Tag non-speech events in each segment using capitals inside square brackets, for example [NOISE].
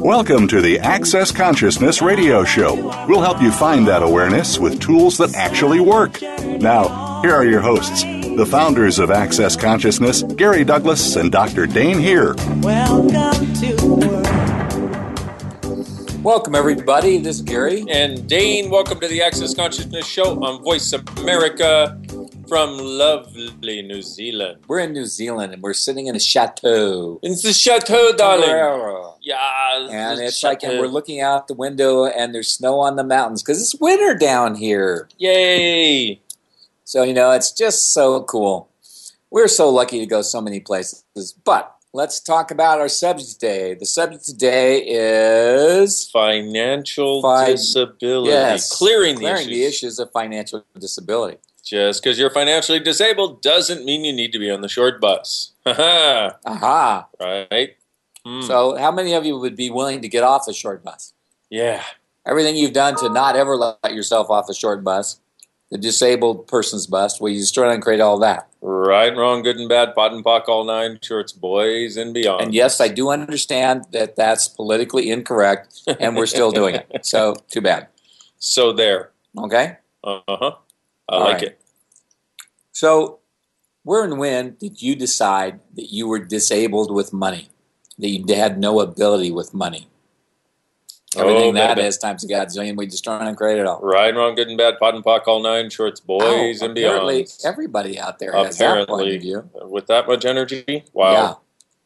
Welcome to the Access Consciousness Radio Show. We'll help you find that awareness with tools that actually work. Now, here are your hosts, the founders of Access Consciousness, Gary Douglas and Dr. Dane Heer. Welcome to the world. Welcome, everybody. This is Gary. And Dane, welcome to the Access Consciousness Show on Voice America from lovely New Zealand. We're in New Zealand and we're sitting in a chateau. It's the chateau, darling. Yeah, And the it's like, and we're looking out the window and there's snow on the mountains because it's winter down here. Yay! So, you know, it's just so cool. We're so lucky to go so many places. But let's talk about our subject today. The subject today is Financial Fi- disability. yes, Clearing, the, clearing issues. the issues of financial disability. Just because you're financially disabled doesn't mean you need to be on the short bus. Haha, [LAUGHS] Aha. right? Hmm. So, how many of you would be willing to get off the short bus? yeah. Everything you've done to not ever let yourself off the short bus, the disabled person's bus, well, you just try and create all that. Right, wrong, good and bad, POD and POC, all nine shorts, boys and beyond. And yes, I do understand that that's politically incorrect, and we're still doing it. [LAUGHS] So, too bad. So there. Okay? Uh huh. I All like right. it. So, where and when did you decide that you were disabled with money? That you had no ability with money? Oh, Everything Oh, that baby. is times a godzillion, we just try and create it all. Right, and wrong, good and bad, POD and POC, all nine shorts, oh, boys Oh, and apparently beyond. everybody out there has that point Apparently. of view. With that much energy, wow. Yeah.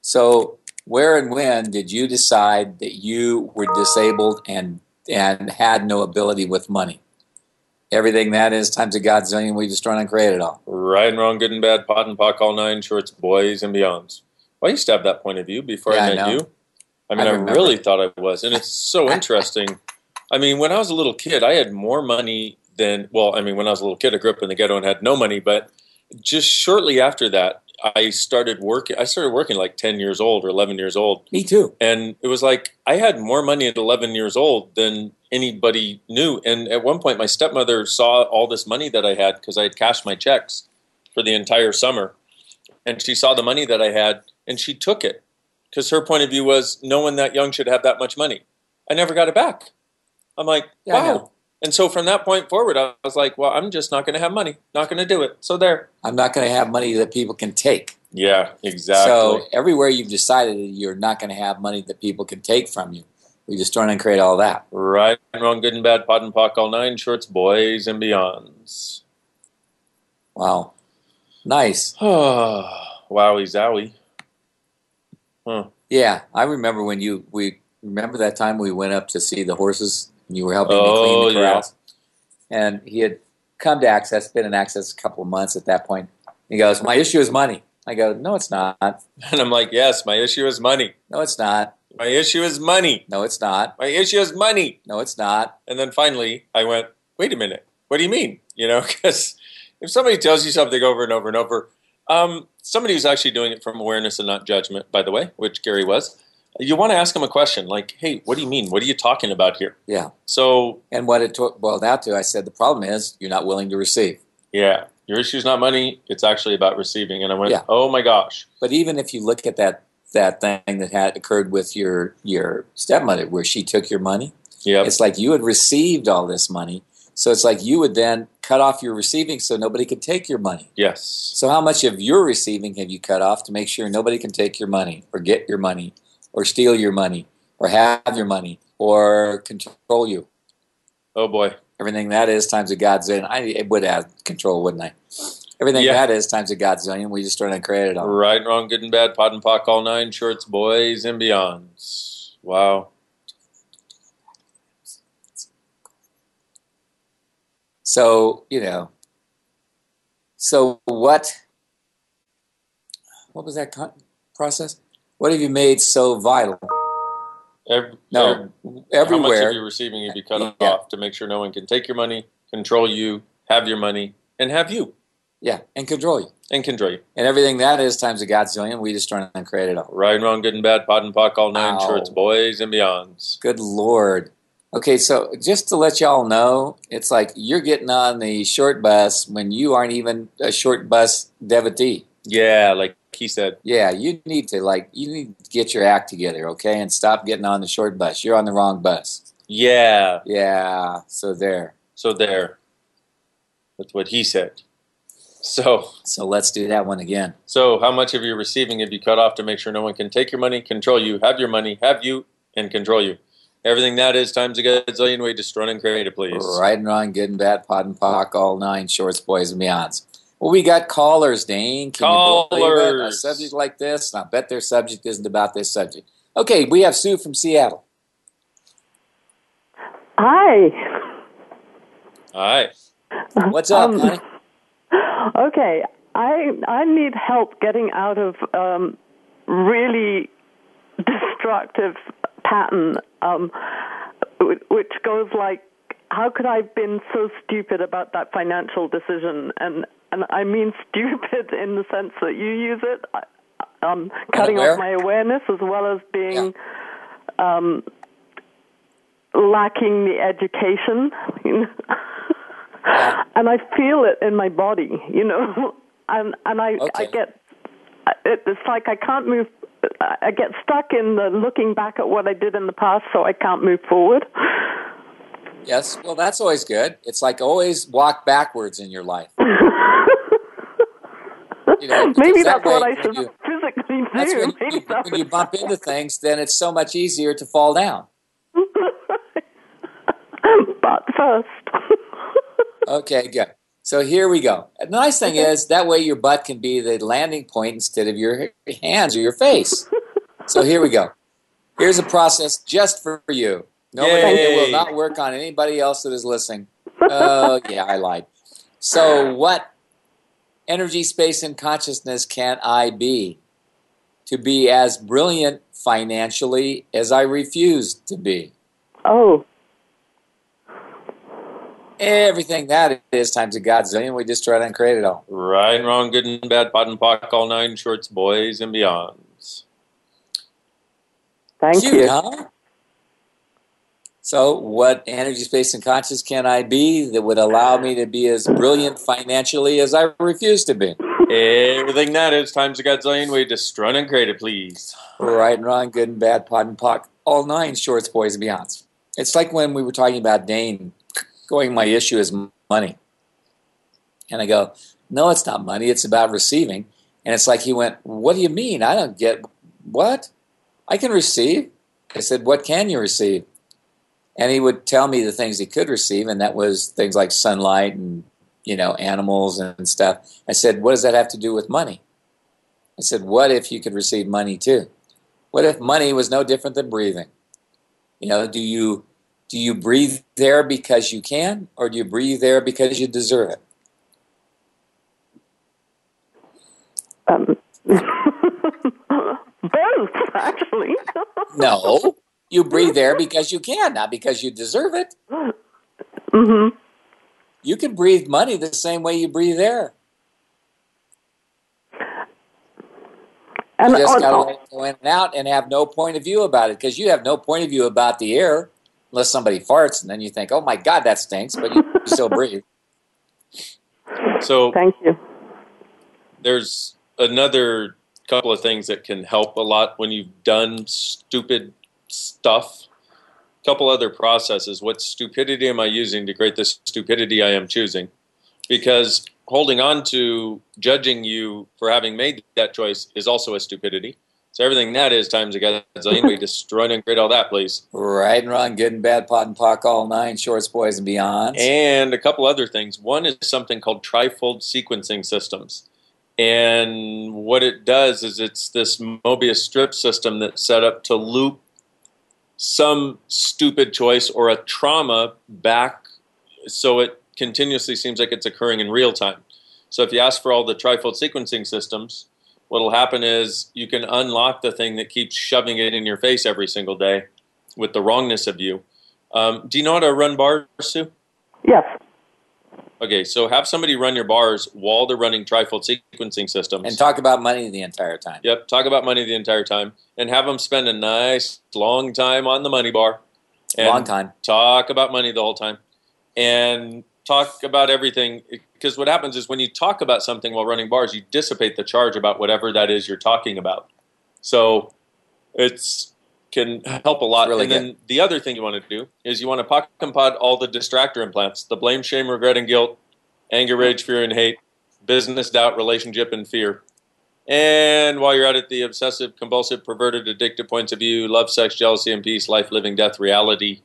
So where and when did you decide that you were disabled and and had no ability with money? Everything that is times a godzillion, we just try and create it all. Right and wrong, good and bad, POD and POC, all nine shorts, boys and beyonds. Well, I used to have that point of view before Yeah, I I met know. you. I mean, I I, really thought I was, and it's so [LAUGHS] interesting. I mean, when I was a little kid, I had more money than well. I mean, when I was a little kid, I grew up in the ghetto and had no money. But just shortly after that, I started working. I started working like ten years old or eleven years old, Me too. and it was like I had more money at 11 years old than anybody knew. And at one point, my stepmother saw all this money that I had because I had cashed my checks for the entire summer, and she saw the money that I had, and she took it because her point of view was no one that young should have that much money. I never got it back. I'm like, Yeah, wow. And so from that point forward, I was like, well, I'm just not going to have money, not going to do it. So there. I'm not going to have money that people can take. Yeah, exactly. So everywhere you've decided that you're not going to have money that people can take from you, we just try and create all that. right and wrong, good and bad, POD and POC, all nine shorts, boys and beyonds. Wow. Nice. [SIGHS] Wowie zowie. Huh. Yeah, I remember when you we remember that time we went up to see the horses and you were helping me Oh, clean the oh, yeah. And he had come to Access, been in Access a couple of months at that point. He goes, "My issue is money." I go, "No, it's not. [LAUGHS] And I'm like, yes, my issue is money. No, it's not. My issue is money. No, it's not. My issue is money. No, it's not." And then finally, I went, wait a minute. What do you mean? You know, [LAUGHS] because if somebody tells you something over and over and over, um, somebody who's actually doing it from awareness and not judgment, by the way, which Gary was, you want to ask them a question like, hey, what do you mean? What are you talking about here? Yeah. So, And what it took boiled out to, I said, the problem is you're not willing to receive. yeah, your issue is not money. It's actually about receiving. And I went, Yeah. oh my gosh. But even if you look at that that thing that had occurred with your your stepmother, where she took your money, Yep. It's like you had received all this money. So it's like you would then cut off your receiving so nobody could take your money. yes. So how much of your receiving have you cut off to make sure nobody can take your money or get your money or steal your money or have your money or control you? Oh boy. Everything that is times a God's in. I would have control, wouldn't I? Everything Yeah. that is times a godzillion. We just trying to create it all. Right, and wrong, good and bad, POD and POC, all nine shorts, boys and beyonds. Wow. So you know. So what? What was that con- process? What have you made so vital? Ev- No, ev- How much everywhere. of your receiving you be cut Yeah. off to make sure no one can take your money, control you, have your money, and have you, Yeah, and control you. and control you. And everything that is times a godzillion. We just trying to create it all. Right, and wrong, good and bad, POD and POC, all nine Ow. shorts, boys and beyonds. Good lord. Okay, so just to let y'all know, it's like you're getting on the short bus when you aren't even a short bus devotee. Yeah, like he said. Yeah, you need to like you need to get your act together, okay, and stop getting on the short bus. You're on the wrong bus. Yeah. Yeah, so there. So there. That's what he said. So, So let's do that one again. so how much of your receiving have you cut off to make sure no one can take your money, control you, have your money, have you, and control you? Everything that is times a gazillion way destroy and create it, please. Right and wrong, good and bad, POD and POC, all nine shorts, boys and beyonds. Well, we got callers, Dane. Can you believe it? A subject like this, and I bet their subject isn't about this subject. Okay, we have Sue from Seattle. Hi. All right. What's up, Um, honey? Okay, I I need help getting out of um, really destructive pattern, um, wh- which goes like, how could I have been so stupid about that financial decision? And and I mean [LAUGHS] stupid in the sense that you use it. I- Um, cutting Unaware? off my awareness as well as being um, lacking the education. [LAUGHS] You know? Yeah. and I feel it in my body, you know, [LAUGHS] and and I I get it, it's like I can't move. I get stuck in the looking back at what I did in the past, so I can't move forward. [LAUGHS] Yes, well, that's always good. It's like always walk backwards in your life. You know, [LAUGHS] Maybe that that's what I should you- physically do. That's when Maybe you, that when you bump into things, then it's so much easier to fall down. but first. Okay, good. So here we go. The nice thing is that way your butt can be the landing point instead of your hands or your face. So here we go. Here's a process just for you. Nobody Yay. it will not work on anybody else that is listening. Oh, yeah, I lied. So, what energy, space, and consciousness can I be to be as brilliant financially as I refuse to be? oh, Everything that is times a godzillion. We just try to create it all. Right and wrong, good and bad, POD and POC, all nine shorts, boys and beyonds. thank Cute, you. huh? So, what energy, space, and conscious can I be that would allow me to be as brilliant financially as I refuse to be? Everything that is times a gazillion way destroy and create it, please. Right and wrong, good and bad, POD and POC, all nine shorts, boys, and beyonds. It's like when we were talking about Dane going, My issue is money. And I go, No, it's not money, it's about receiving. And it's like he went, What do you mean? I don't get what? I can receive. I said, What can you receive? And he would tell me the things he could receive, and that was things like sunlight and you know animals and stuff. I said, What does that have to do with money? I said, What if you could receive money too? What if money was no different than breathing? You know, do you do you breathe there because you can, or do you breathe there because you deserve it? Um, [LAUGHS] both, actually. No, you breathe there [LAUGHS] because you can, not because you deserve it. Mm-hmm. You can breathe money the same way you breathe air. And You just got to let it go in and out and have no point of view about it because you have no point of view about the air unless somebody farts and then you think, oh my God, that stinks, but you still [LAUGHS] breathe. So thank you. there's another couple of things that can help a lot when you've done stupid stuff. A couple other processes. What stupidity am I using to create this stupidity I am choosing? Because holding on to judging you for having made that choice is also a stupidity. So everything that is times a gazillion, we destroy and create all that, please. Right and wrong, good and bad, POD and POC, all nine, shorts, boys, and beyond. And a couple other things. One is something called trifold sequencing systems. And what it does is it's this Mobius strip system that's set up to loop some stupid choice or a trauma back so it continuously seems like it's occurring in real time. So if you ask for all the trifold sequencing systems, what'll happen is you can unlock the thing that keeps shoving it in your face every single day with the wrongness of you. Um, do you know how to run bars, Sue? Yes. Okay, so have somebody run your bars while they're running trifold sequencing systems. And talk about money the entire time. Yep, talk about money the entire time, and have them spend a nice long time on the money bar. And Long time. Talk about money the whole time, and talk about everything. Because what happens is when you talk about something while running bars, you dissipate the charge about whatever that is you're talking about. So it's can help a lot. Really and then the other thing you want to do is you want to POC and POD all the distractor implants: the blame, shame, regret, and guilt, anger, rage, fear, and hate, business, doubt, relationship, and fear. And while you're at it, the obsessive, compulsive, perverted, addictive points of view, love, sex, jealousy, and peace, life, living, death, reality.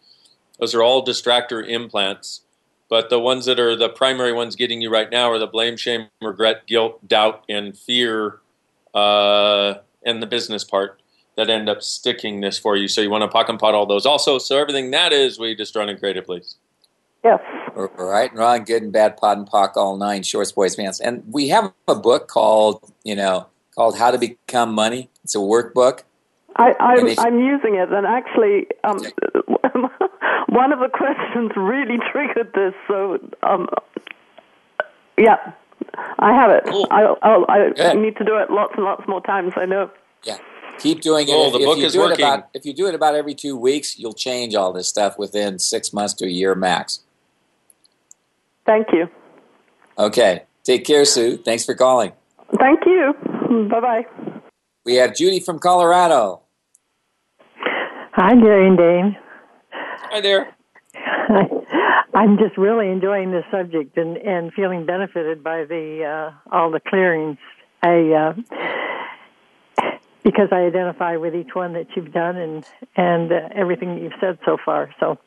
Those are all distractor implants. But the ones that are the primary ones getting you right now are the blame, shame, regret, guilt, doubt, and fear, uh, and the business part that end up sticking this for you. So you want to POC and POD all those. Also, so everything that is, we just run and create it, please. Yes. Right and wrong, good and bad, POD and POC, all nine, shorts, boys, pants. And we have a book called, you know, called How to Become Money. It's a workbook. I, I'm, I'm using it, and actually, um, [LAUGHS] one of the questions really [LAUGHS] triggered this. So, um, yeah, I have it. Cool. I, I'll, I need to do it lots and lots more times. I know. Yeah. Keep doing it. Cool, If- the if book you is do it working. about if you do it about every two weeks, you'll change all this stuff within six months to a year max. Thank you. Okay. Take care, Sue. Thanks for calling. Thank you. Bye bye. We have Judy from Colorado. Hi, Gary and Dave. Hi there. [LAUGHS] I'm just really enjoying this subject and, and feeling benefited by the uh, all the clearings. I uh, because I identify with each one that you've done and and uh, everything that you've said so far. So,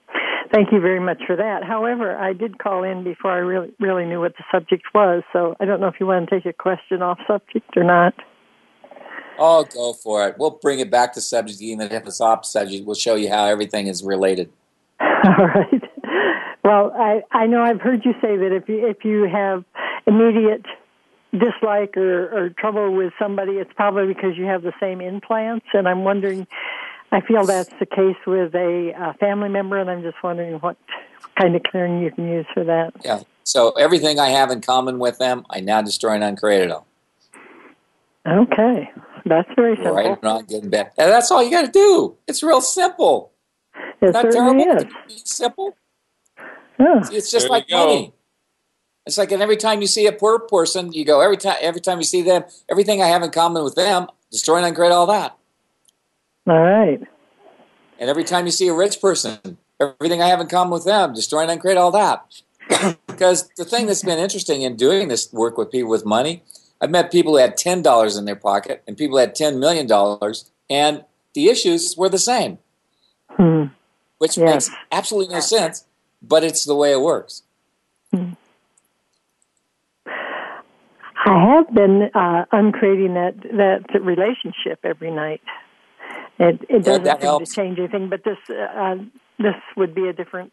thank you very much for that. However, I did call in before I really really knew what the subject was. So I don't know if you want to take a question off subject or not. Oh, go for it. We'll bring it back to subject, even if it's off subject. We'll show you how everything is related. [LAUGHS] All right. Well, I I know I've heard you say that if you if you have immediate dislike or, or trouble with somebody, it's probably because you have the same implants. And I'm wondering, I feel that's the case with a, uh family member, and I'm just wondering what kind of clearing you can use for that. Yeah. So everything I have in common with them, I now destroy and uncreate it all. Okay, that's very simple. Right, wrong, good and bad. And that's all you got to do. It's real simple. It Not terrible. is. It's simple. Yeah. It's just There like money. It's like, and every time you see a poor person, you go every time. Every time you see them, everything I have in common with them, destroy and uncreate all that. All right. And every time you see a rich person, everything I have in common with them, destroy and uncreate all that. [CLEARS THROAT] because the thing that's been interesting in doing this work with people with money, I've met people who had ten dollars in their pocket and people who had ten million dollars, and the issues were the same, Hmm. which makes absolutely no sense. But it's the way it works. I have been uh, uncreating that that relationship every night. It it doesn't seem helps. to change anything, but this uh, this would be a different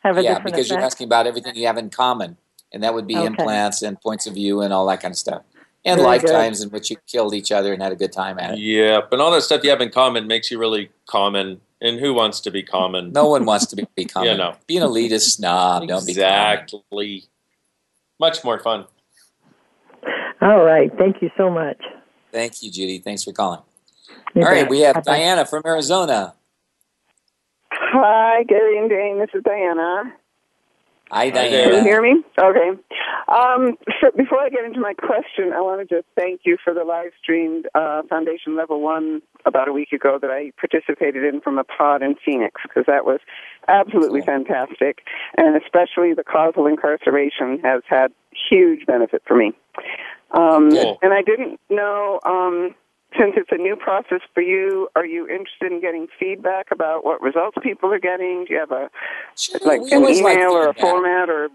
have a yeah, different because you're asking about everything you have in common, and that would be Okay. implants and points of view and all that kind of stuff, and Very good. lifetimes in which you killed each other and had a good time at it. Yeah, but all that stuff you have in common makes you really common. And who wants to be common? No one wants to be, be [LAUGHS] common. Yeah, no. Be an elitist snob. Don't be exactly. Much more fun. All right, thank you so much. Thank you, Judy. Thanks for calling. You All right, bet. we have Bye-bye. Diana from Arizona. Hi, Gary and Dane. This is Diana. Hi, there. Can you hear me? Okay. Um, for, before I get into my question, I want to just thank you for the live streamed uh, Foundation Level 1 about a week ago that I participated in from a pod in Phoenix because that was absolutely Cool. fantastic. And especially the causal incarceration has had huge benefit for me. Um, Good. and I didn't know um, since it's a new process for you, are you interested in getting feedback about what results people are getting? Do you have a Sure, like an always like email or a format or?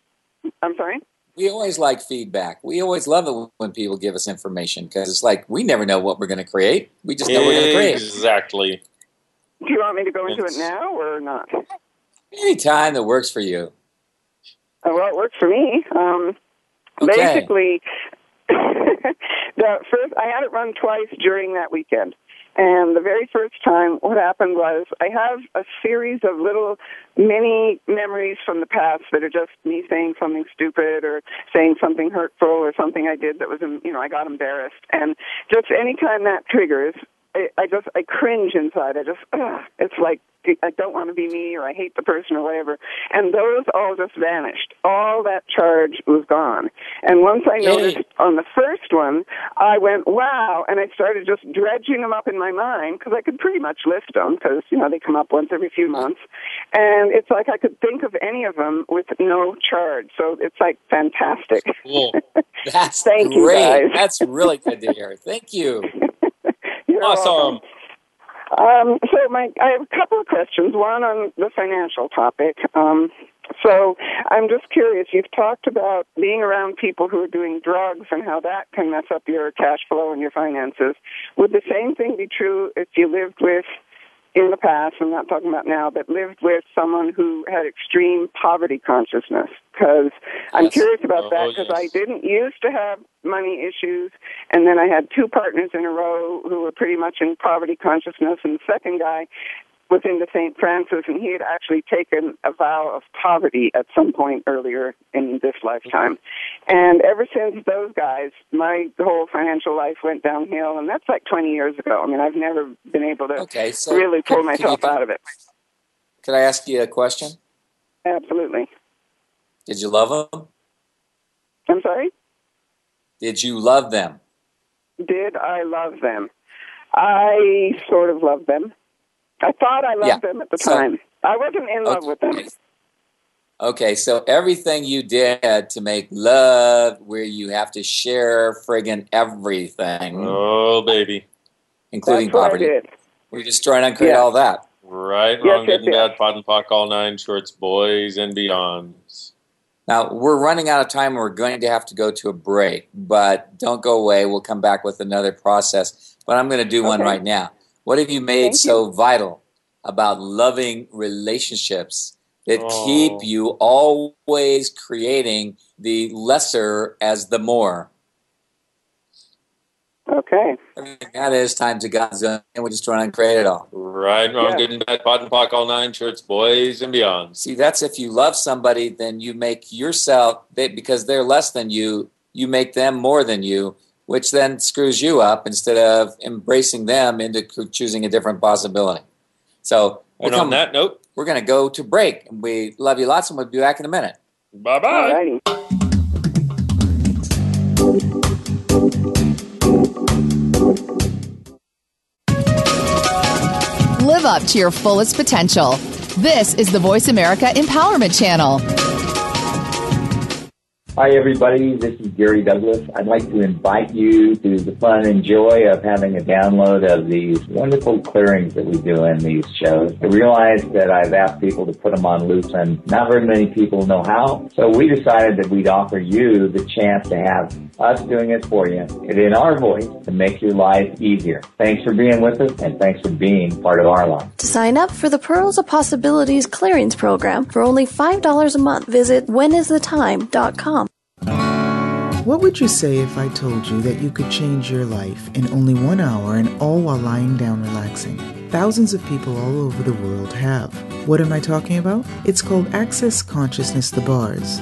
I'm sorry. We always like feedback. We always love it when people give us information because it's like we never know what we're going to create. We just know we're going to create. Exactly. Do you want me to go into it now or not? Any time that works for you. Uh, Well, it works for me. Um, Okay. Basically, [LAUGHS] the first I had it run twice during that weekend. And the very first time, what happened was I have a series of little mini memories from the past that are just me saying something stupid or saying something hurtful or something I did that was, you know, I got embarrassed. And just anytime that triggers, I, I just I cringe inside. I just ugh, it's like I don't want to be me or I hate the person or whatever. And those all just vanished. All that charge was gone. And once I Yay. noticed on the first one, I went wow, and I started just dredging them up in my mind because I could pretty much list them because you know they come up once every few months, and it's like I could think of any of them with no charge. So it's like fantastic. Cool. [LAUGHS] That's Thank you, great. guys. That's really good to [LAUGHS] hear. Thank you. You're welcome. Awesome. Um, so my, I have a couple of questions. One on the financial topic. Um, so I'm just curious. You've talked about being around people who are doing drugs and how that can mess up your cash flow and your finances. Would the same thing be true if you lived with, in the past, I'm not talking about now, but lived with someone who had extreme poverty consciousness? Because I'm curious about that Oh, because yes. I didn't used to have money issues, and then I had two partners in a row who were pretty much in poverty consciousness, and the second guy was into St. Francis, and he had actually taken a vow of poverty at some point earlier in this lifetime. And ever since those guys, my whole financial life went downhill, and that's like 20 years ago. I mean, I've never been able to Okay, so really pull could myself you- out of it. Could I ask you a question? Absolutely. Did you love them? I'm sorry? Did you love them? Did I love them? I sort of loved them. I thought I loved Yeah. them at the So- time. I wasn't in love with them. Okay. Okay, so everything you did to make love, where you have to share friggin' everything, Oh, baby. including That's poverty. We're just trying to uncreate Yeah. all that. Right, Yes, wrong, yes, good and yes. bad, POD and POC, all nine shorts, boys and beyonds. Now, we're running out of time and we're going to have to go to a break, but don't go away. We'll come back with another process. But I'm going to do one right now. What have you made Thank so vital about loving relationships that Oh. keep you always creating the lesser as the more? Okay. That is times a God's zone, and we're just trying to create it all. Right, wrong, Yeah. good and bad, POD and POC, all nine shirts, boys and beyond. See, that's if you love somebody, then you make yourself they, because they're less than you. You make them more than you, which then screws you up instead of embracing them into choosing a different possibility. So And on come- that note, we're going to go to break. And We love you lots, and we'll be back in a minute. bye bye. Live up to your fullest potential. This is the Voice America Empowerment Channel. Hi, everybody. This is Gary Douglas. I'd like to invite you to the fun and joy of having a download of these wonderful clearings that we do in these shows. I realize that I've asked people to put them on loops and not very many people know how. So we decided that we'd offer you the chance to have us doing it for you and in our voice to make your life easier. Thanks for being with us and thanks for being part of our life. To sign up for the Pearls of Possibilities Clearings Program for only $5 a month, visit whenisthetime.com. What would you say if I told you that you could change your life in only one hour and all while lying down relaxing? Thousands of people all over the world have. What am I talking about? It's called Access Consciousness The Bars.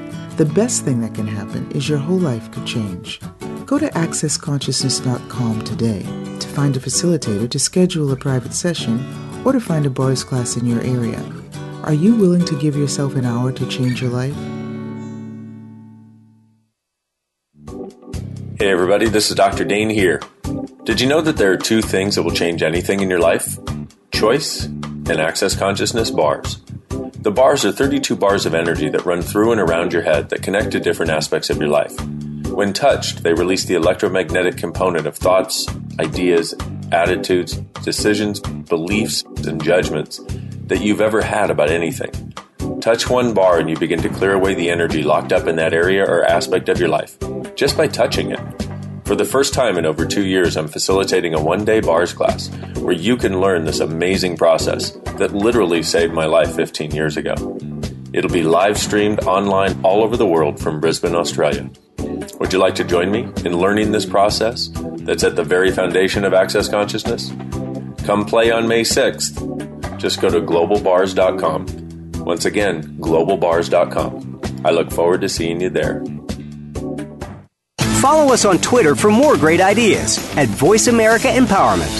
The best thing that can happen is your whole life could change. Go to accessconsciousness.com today to find a facilitator to schedule a private session or to find a bars class in your area. Are you willing to give yourself an hour to change your life? Hey everybody, this is Dr. Dane here. Did you know that there are two things that will change anything in your life? Choice and access consciousness bars. The bars are 32 bars of energy that run through and around your head that connect to different aspects of your life. When touched, they release the electromagnetic component of thoughts, ideas, attitudes, decisions, beliefs, and judgments that you've ever had about anything. Touch one bar and you begin to clear away the energy locked up in that area or aspect of your life just by touching it. For the first time in over two years, I'm facilitating a one day bars class where you can learn this amazing process that literally saved my life 15 years ago. It'll be live streamed online all over the world from Brisbane, Australia. Would you like to join me in learning this process that's at the very foundation of Access Consciousness? Come play on May 6th. Just go to globalbars.com. Once again, globalbars.com. I look forward to seeing you there. Follow us on Twitter for more great ideas at Voice America Empowerment.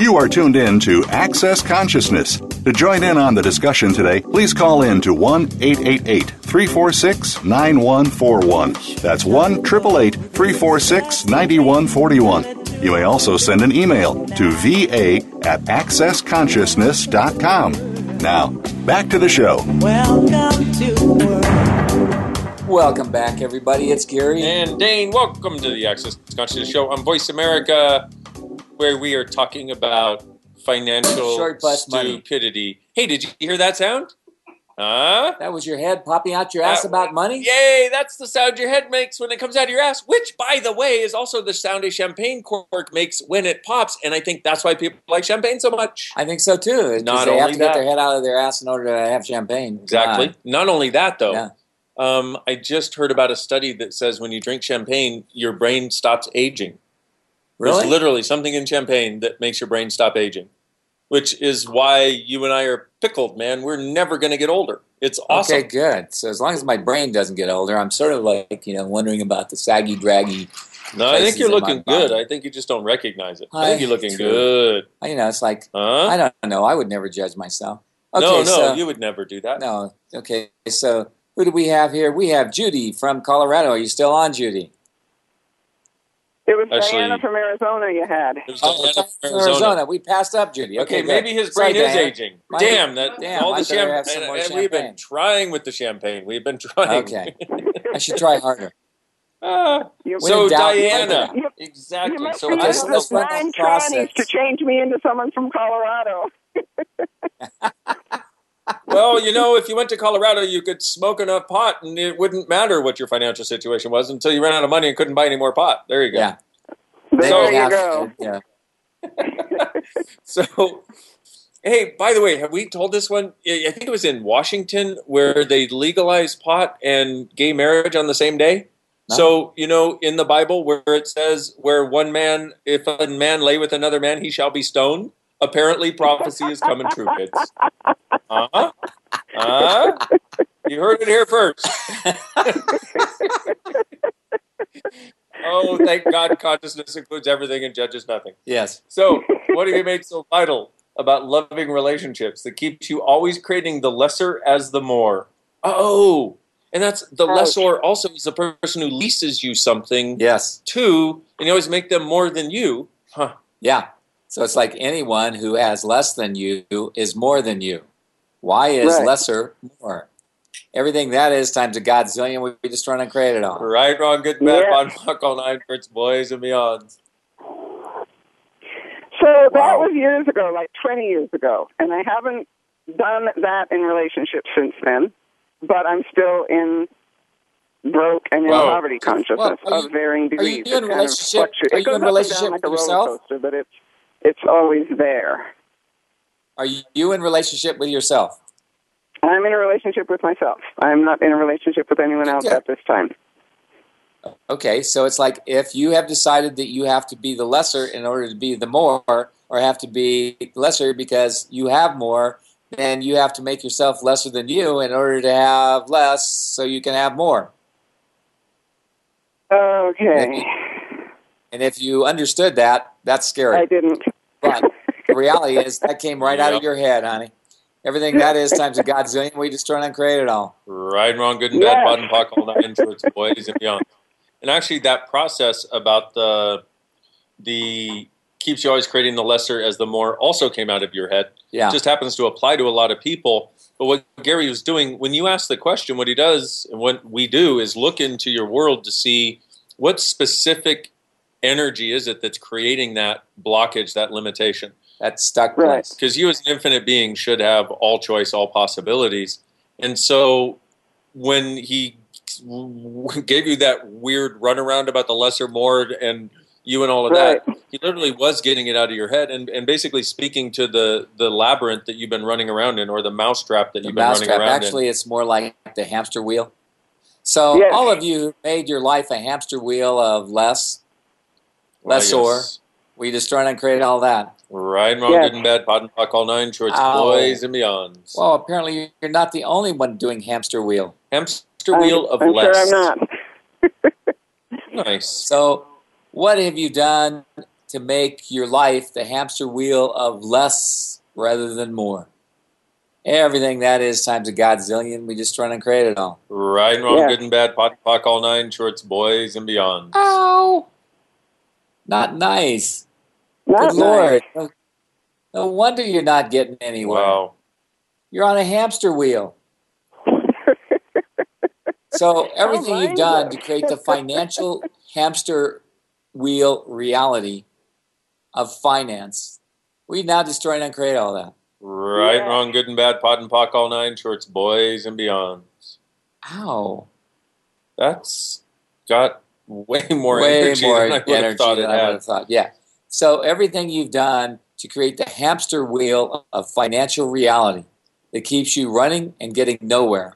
You are tuned in to Access Consciousness. To join in on the discussion today, please call in to 1 888 346 9141. That's 1 888 346 9141. You may also send an email to va at accessconsciousness.com. Now, back to the show. Welcome to world. Welcome back, everybody. It's Gary. And Dane, welcome to the Access Consciousness Show on Voice America, where we are talking about financial Short bus money. stupidity. Hey, did you hear that sound? Huh? That was your head popping out your ass That- about money? Yay, that's the sound your head makes when it comes out of your ass, which, by the way, is also the sound a champagne cork makes when it pops. And I think that's why people like champagne so much. I think so too. Not they have to get their head out of their ass in order to have champagne. Exactly. God. Not only that, though, Yeah. um, I just heard about a study that says when you drink champagne, your brain stops aging. Really? There's literally something in champagne that makes your brain stop aging, which is why you and I are pickled, man. We're never going to get older. It's awesome. Okay, good. So as long as my brain doesn't get older, I'm sort of like you know wondering about the saggy, draggy. No, I think you're looking good. I think you just don't recognize it. I, I- think you're looking true. good. You know, it's like Huh? I don't know. I would never judge myself. Okay, no, no, so, you would never do that. no. Okay, so who do we have here? We have Judy from Colorado. Are you still on, Judy? It was Actually- Diana from Arizona you had. It was Oh, Diana Diana from from Arizona. We passed up Judy. Okay, Okay, maybe his Sorry, brain is Diana. aging. Mine- damn, that damn, all I the better champagne. have some And, more and we've been trying with the champagne. We've been trying. Okay. I should try harder. [LAUGHS] Ah, you, When so Diana, you, you exactly. must So be Okay, one so of let's the nine process. trannies to change me into someone from Colorado. [LAUGHS] [LAUGHS] well, you know, if you went to Colorado, you could smoke enough pot, and it wouldn't matter what your financial situation was until you ran out of money and couldn't buy any more pot. There you go. Yeah. There So- you go. Yeah. [LAUGHS] [LAUGHS] So, hey, by the way, have we told this one? I I think it was in Washington where they legalized pot and gay marriage on the same day. No. So, you know, in the Bible where it says, where one man, if a man lay with another man, he shall be stoned. Apparently, prophecy is coming true, kids. Uh-huh. Uh-huh. You heard it here first. [LAUGHS] oh, thank God consciousness includes everything and judges nothing. Yes. So, what do you make so vital about loving relationships that keeps you always creating the lesser as the more? Oh, and that's the Ouch. lessor also is the person who leases you something Yes. to, and you always make them more than you. Huh. Yeah. So it's like anyone who has less than you is more than you. Why is Right. lesser more? Everything that is times a godzillion we just run and create it all. Right, wrong, good, bad, Yeah. bon, fuck, all nine words, boys and beyonds. So that Wow. was years ago, like 20 years ago. And I haven't done that in relationships since then, but I'm still in broke and in Well, poverty consciousness well, are you- of varying are you degrees. in It kind of relationship- fluctuates. are It you goes in relationship down like a with roller yourself? coaster, but it's, it's always there. Are you in relationship with yourself? I'm in a relationship with myself. I'm not in a relationship with anyone else Okay. at this time. Okay, so it's like if you have decided that you have to be the lesser in order to be the more, or have to be lesser because you have more, then you have to make yourself lesser than you in order to have less so you can have more. Okay. And if you understood that, that's scary. I didn't. But the reality is that came right out of your head, honey. Everything that is times a godzillion, we destroy and create it all. Right and wrong, good and Yes. bad, bottom pock, all nine shorts, boys and beyond. And actually, that process about the the keeps you always creating the lesser as the more also came out of your head. Yeah. It just happens to apply to a lot of people. But what Gary was doing when you ask the question, what he does and what we do is look into your world to see what specific energy is it that's creating that blockage, that limitation. That stuck Right. place. Because you, as an infinite being, should have all choice, all possibilities. And so, when he [LAUGHS] gave you that weird runaround about the lesser more and you and all of that, he literally was getting it out of your head and, and basically speaking to the, the labyrinth that you've been running around in or the mousetrap that The you've been running mousetrap. around Actually, it's more like the hamster wheel. So Yes. all of you made your life a hamster wheel of less, in. Well, lessor. yes. We destroyed and create all that. Right and wrong, Yes. good and bad, POD and POC, all nine shorts, Ow. boys and beyonds. Well, apparently you're not the only one doing hamster wheel. Hamster wheel of I'm less. sure I'm not. [LAUGHS] Nice. So, what have you done to make your life the hamster wheel of less rather than more? Everything that is times a godzillion, we just run and create it all. Right and wrong, Yeah. good and bad, POD and POC, all nine shorts, boys and beyond. Ow! Not nice. Not Good Lord. No, no wonder you're not getting anywhere. Wow. You're on a hamster wheel. [LAUGHS] so everything you've done to create the financial hamster wheel reality of finance, we now destroy and create all that. Right and wrong, good and bad, POD and POC, all nine shorts, boys and beyonds. Ow. That's got way more Way energy more than I would energy have thought than it I would had. have thought. Yeah. So everything you've done to create the hamster wheel of financial reality that keeps you running and getting nowhere.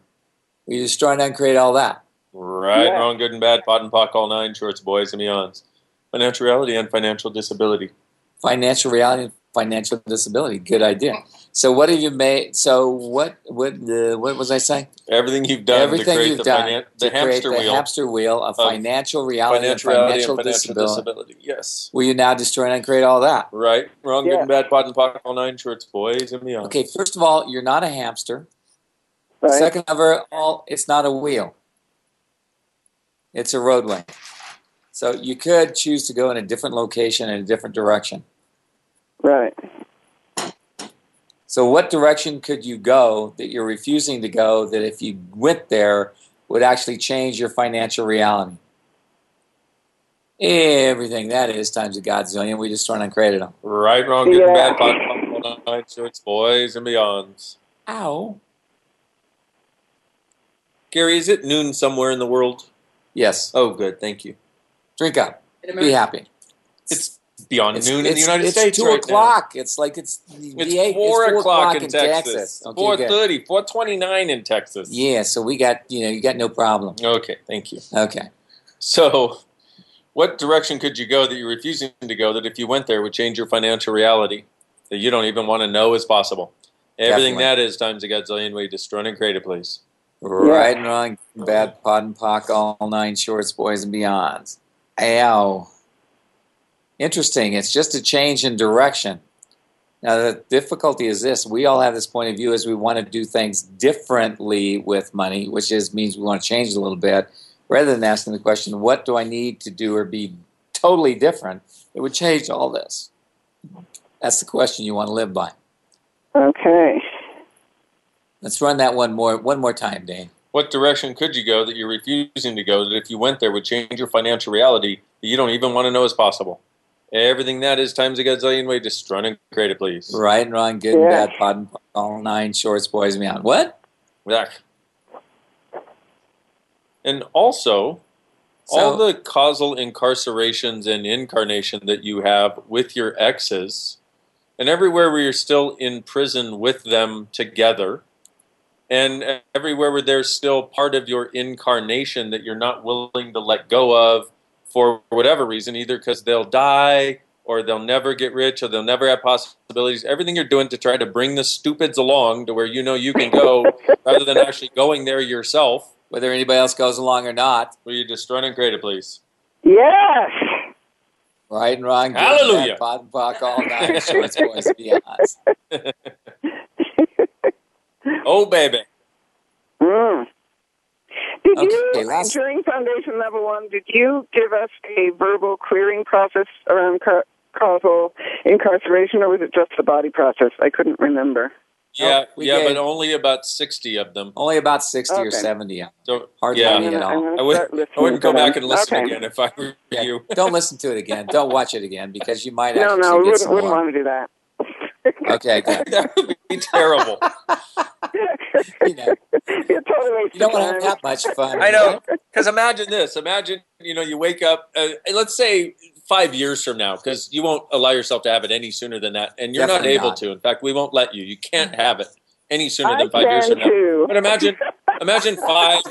We just trying to uncreate all that. Right Yeah. wrong, good and bad, POD and POC, all nine shorts, boys and beyonds. Financial reality and financial disability. Financial reality and financial disability. Good idea. So what have you made? So what? What? Uh, what was I saying? Everything you've done Everything to create you've the, done finan- to the create hamster the wheel. hamster wheel of of financial reality financial and reality financial, and financial disability. disability. Yes. Will you now destroy and uncreate all that? Right, wrong, good and bad, POD and POC, all nine shorts, boys and beyond. Okay, first of all, you're not a hamster. Right. Second of all, it's not a wheel. It's a roadway. So you could choose to go in a different location in a different direction. Right. So what direction could you go that you're refusing to go that if you went there would actually change your financial reality? Everything that is times a godzillion. We just turned and created them. Right, wrong, good Yeah. bad, POD and POC, all nine shorts, boys and beyonds. Ow. Gary, is it noon somewhere in the world? Yes. Oh, good. Thank you. Drink up. Be happy. It's beyond It's, noon in the it's- United it's States two right o'clock. It's like it's It's eight, four, it's o'clock, in Texas. Okay, Four thirty, four twenty-nine in Texas. Yeah, so we got you know you got no problem. Okay, thank you. Okay. So, what direction could you go that you're refusing to go that if you went there would change your financial reality that you don't even want to know is possible? Everything Definitely. that is times a godzillion way destroy and create it, please. Right and wrong, bad POD and POC, all nine shorts, boys and beyonds. Ow. Interesting. It's just a change in direction. Now the difficulty is this: we all have this point of view as we want to do things differently with money, which is means we want to change a little bit, rather than asking the question, "What do I need to do or be totally different?" It would change all this. That's the question you want to live by. Okay. Let's run that one more one more time, Dane. What direction could you go that you're refusing to go that if you went there would change your financial reality that you don't even want to know is possible? Everything that is times a gazillion way destroy and create it, please. Right and wrong, good and bad, POD and POC, all nine shorts, boys and beyond. What? Yeah. And also, all the causal incarcerations and incarnation that you have with your exes, and everywhere where you're still in prison with them together, and everywhere where there's still part of your incarnation that you're not willing to let go of for whatever reason, either because they'll die or they'll never get rich or they'll never have possibilities. Everything you're doing to try to bring the stupids along to where you know you can go [LAUGHS] rather than actually going there yourself whether anybody else goes along or not. Will you destroy and create it, please? Yes. Right and wrong. Hallelujah. bad, POD and POC, all nine shorts, boys, and beyonds. Oh, baby. Mm. Did Okay, you, last- during foundation level one, did you give us a verbal clearing process around ca- causal incarceration, or was it just the body process? I couldn't remember. Yeah, oh, we yeah, gave- but only about 60 of them. Only about 60 or 70. So, Hardly yeah, any at all. gonna I, would, I wouldn't go back and listen Okay. again if I were Yeah. you. [LAUGHS] Don't listen to it again. Don't watch it again because you might No, actually no, we get wouldn't, wouldn't want to do that. Okay, [LAUGHS] good. That would be terrible. [LAUGHS] You, know, You're totally you don't want to have that much fun. I know. Because imagine this. Imagine, you know, you wake up, uh, let's say five years from now, because you won't allow yourself to have it any sooner than that. And you're Definitely not able not. to. In fact, we won't let you. You can't have it any sooner I than five years from now. too. But imagine, [LAUGHS] imagine five,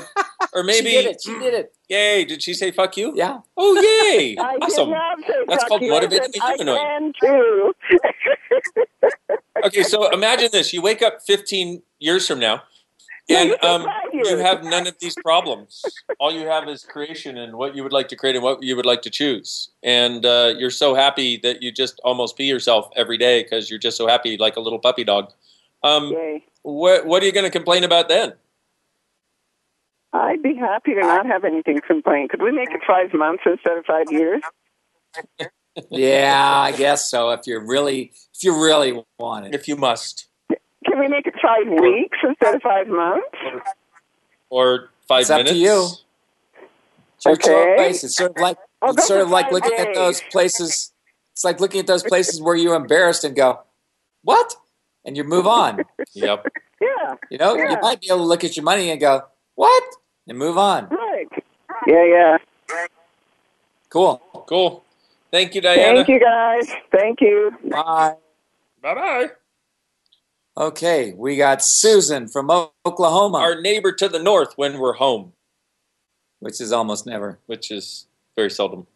or maybe, She did it. She did it. yay, did she say fuck you? Yeah. Oh, yay. [LAUGHS] I awesome. did not say That's called you. I the I humanoid. can too. Okay, so imagine this. You wake up 15 years from now, and you um, you have none of these problems. All you have is creation and what you would like to create and what you would like to choose. And uh, you're so happy that you just almost pee yourself every day because you're just so happy, like a little puppy dog. Um, what, what are you going to complain about then? I'd be happy to not have anything to complain. Could we make it five months instead of five years? Yeah, I guess so. If you really, if you really want it. If you must, Can we make it five weeks instead of five months? or five It's up to minutes? you. It's your Okay. choice. It's sort of like I'll it's sort of like five looking at those places. It's like looking at those places where you're embarrassed and go, "What?" and you move on. [LAUGHS] Yep. Yeah. You know, Yeah. you might be able to look at your money and go, "What?" And move on. Right. Yeah, yeah. Cool. Cool. Thank you, Diana. Thank you, guys. Thank you. Bye. Bye bye. Okay, we got Susan from Oklahoma, Our neighbor to the north when we're home, which is almost never. which is very seldom.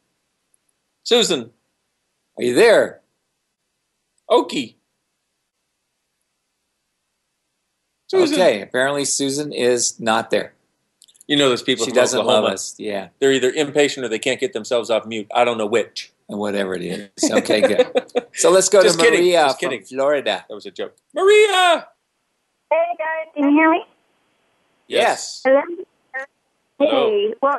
Susan, Are you there? Okie. Susan. Okay, apparently Susan is not there. You know those people She from doesn't Oklahoma. love us. Yeah, They're either impatient or they can't get themselves off mute. I don't know which. and whatever it is. [LAUGHS] Okay, good. So let's go Just to kidding, Maria just from kidding. Florida. That was a joke. Maria! Hey guys, can you hear me? Yes. Hello? Hello. Hey, well,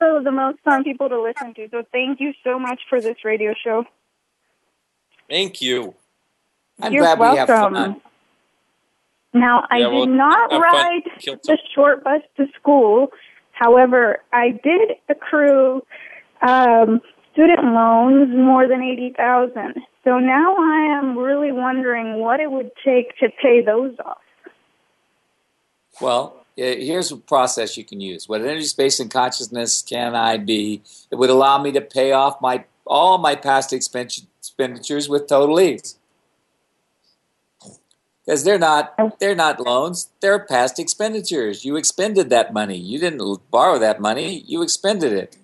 so the most fun people to listen to. So thank you so much for this radio show. Thank you. I'm You're glad we have welcome. fun. Now, I Yeah, well, did not ride the short bus to school. However, I did accrue um, student loans more than eighty thousand. So now I am really wondering what it would take to pay those off. Well, here's a process you can use. What energy, space, and consciousness can I be? It would allow me to pay off my all my past expenditures with total ease. Because they're not oh. they're not loans; they're past expenditures. You expended that money. You didn't borrow that money. You expended it.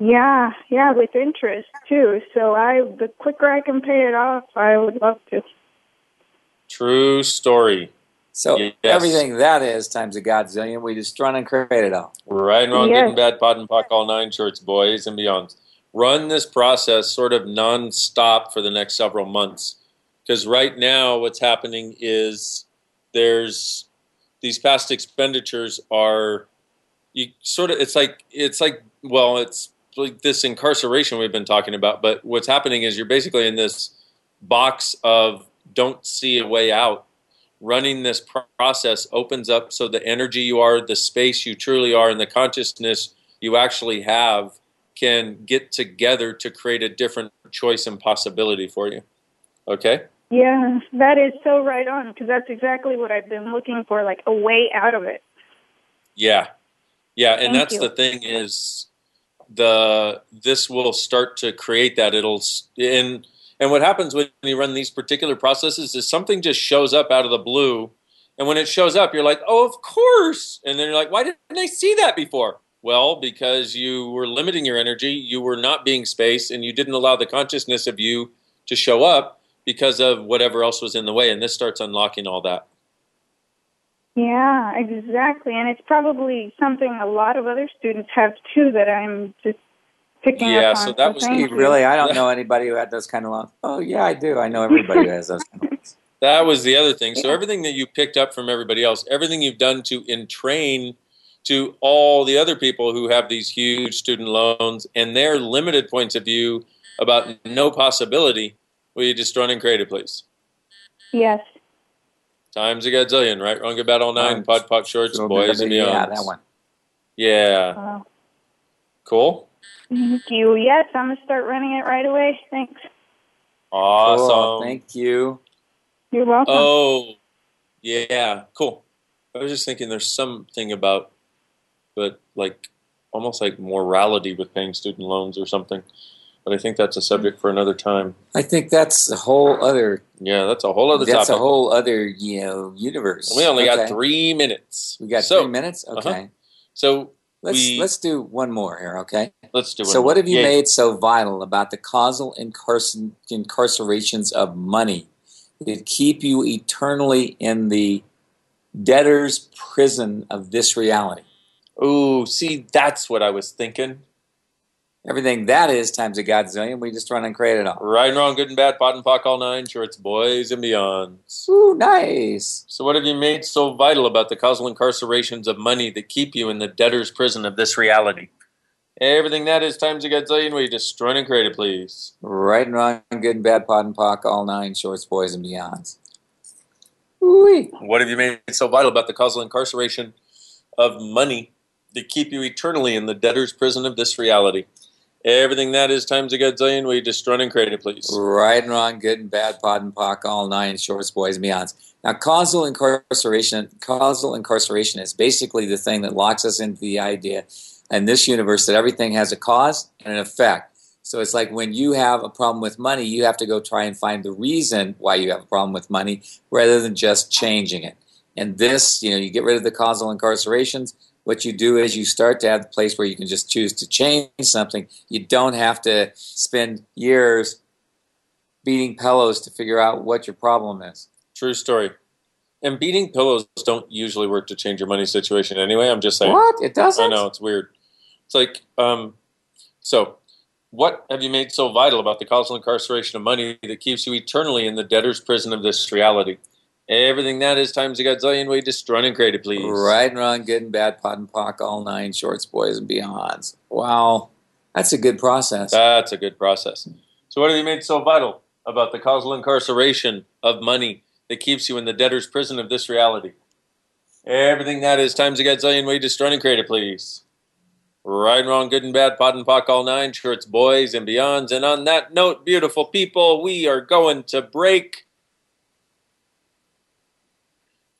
Yeah, yeah, with interest too. So I, the quicker I can pay it off, I would love to. True story. So Yes. everything that is times a godzillion, we just run and create it all. Right and wrong, Yes. good and bad, POD and POC, all nine shirts boys and beyond. Run this process sort of non-stop for the next several months. Because right now what's happening is there's these past expenditures are you sort of it's like it's like well it's like this incarceration we've been talking about but what's happening is you're basically in this box of don't see a way out running this pro- process opens up so the energy you are, the space you truly are, and the consciousness you actually have can get together to create a different choice and possibility for you. Okay? Yeah, that is so right on because that's exactly what I've been looking for, like a way out of it. Yeah. Yeah, and Thank that's you. the thing is the this will start to create that it'll s- and and what happens when you run these particular processes is something just shows up out of the blue and when it shows up you're like oh of course and then you're like why didn't i see that before well because you were limiting your energy you were not being space and you didn't allow the consciousness of you to show up because of whatever else was in the way and this starts unlocking all that Yeah, exactly. And it's probably something a lot of other students have too that I'm just picking Yeah, up on. Yeah, so that was thank you. really. I don't [LAUGHS] know anybody who had those kind of loans. Oh yeah, I do. I know everybody who has those. Kind of loans. [LAUGHS] That was the other thing. So Yeah. everything that you picked up from everybody else, everything you've done to entrain to all the other people who have these huge student loans and their limited points of view about no possibility, will you just run and create it, please? Yes. Times a gazillion, right? Wrong, good, bad, all nine, Um, POD, POC, shorts, so boys, and maybe- beyond. yeah, that one. Yeah. Wow. Cool. Thank you. Yes, I'm gonna start running it right away. Thanks. Awesome. Cool. Thank you. You're welcome. Oh, yeah, cool. I was just thinking there's something about, but like almost like morality with paying student loans or something. But I think that's a subject for another time. I think that's a whole other. Yeah, that's a whole other topic. That's topic. a whole other you know universe. we only got three minutes. We got So- three minutes. Okay. uh-huh. So Let's we let's do one more here. Okay. let's do it. So, what have you Yay. made so vital about the causal incarcer- incarcerations of money that keep you eternally in the debtor's prison of this reality? Ooh, see, that's what I was thinking. Everything that is times a godzillion, we just run and create it all. Right and wrong, good and bad, POD and POC, all nine shorts, boys and beyonds. Ooh, nice. So, what have you made so vital about the causal incarcerations of money that keep you in the debtor's prison of this reality? Everything that is times a gazillion, we just run and create it, please. Right and wrong, good and bad, POD and POC, all nine shorts, boys and beyonds. Ooh-wee. What have you made so vital about the causal incarceration of money that keep you eternally in the debtor's prison of this reality? Everything that is times a gazillion, we just run and create it, please. Right and wrong, good and bad, POD and POC, all nine shorts, boys beyonds. Now, causal incarceration, causal incarceration is basically the thing that locks us into the idea in this universe that everything has a cause and an effect. So it's like when you have a problem with money, you have to go try and find the reason why you have a problem with money rather than just changing it. And this, you know, you get rid of the causal incarcerations. What you do is you start to have the place where you can just choose to change something. You don't have to spend years beating pillows to figure out what your problem is. True story. And beating pillows don't usually work to change your money situation anyway. I'm just saying. What? It doesn't? I know, it's weird. It's like, um, so what have you made so vital about the causal incarceration of money that keeps you eternally in the debtor's prison of this reality? Everything that is times a godzillion, way, run and create it, please. Right and wrong, good and bad, POD and POC, all nine shorts, boys and beyonds. Wow. That's a good process. That's a good process. So, what have you made so vital about the causal incarceration of money that keeps you in the debtor's prison of this reality? Everything that is times a godzillion, way, run and create it, please. Right and wrong, good and bad, POD and POC, all nine shorts, boys and beyonds. And on that note, beautiful people, we are going to break.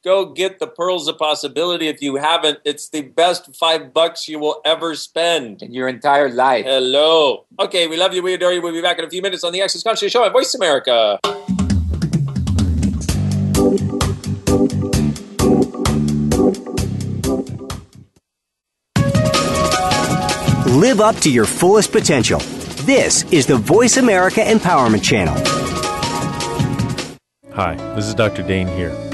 Go get the Pearls of Possibility if you haven't. It's the best five bucks you will ever spend. In your entire life. Hello. Okay, we love you. We adore you. We'll be back in a few minutes on the Access Conscious Show on Voice America. Live up to your fullest potential. This is the Voice America Empowerment Channel. Hi, this is Dr. Dane Heer.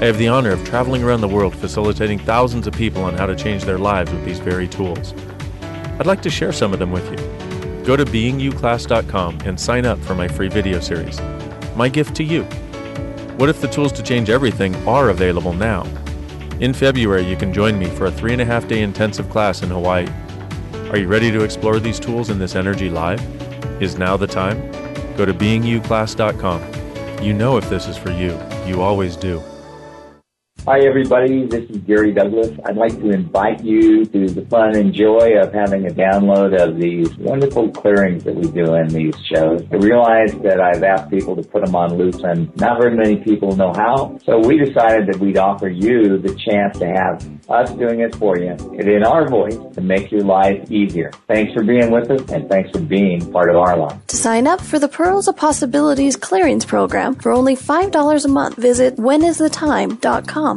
I have the honor of traveling around the world facilitating thousands of people on how to change their lives with these very tools. I'd like to share some of them with you. Go to beingyouclass.com and sign up for my free video series. My gift to you. What if the tools to change everything are available now? In February, you can join me for a three and a half day intensive class in Hawaii. Are you ready to explore these tools in this energy live? Is now the time? Go to beingyouclass.com. You know if this is for you. You always do. Hi, everybody. This is Gary Douglas. I'd like to invite you to the fun and joy of having a download of these wonderful clearings that we do in these shows. I realize that I've asked people to put them on loose and not very many people know how. So we decided that we'd offer you the chance to have us doing it for you and in our voice to make your life easier. Thanks for being with us and thanks for being part of our life. To sign up for the Pearls of Possibilities Clearings Program for only $5 a month, visit whenisthetime.com.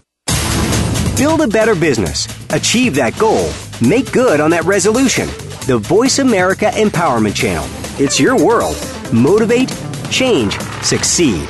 Build a better business. Achieve that goal. Make good on that resolution. The Voice America Empowerment Channel. It's your world. Motivate, change, succeed.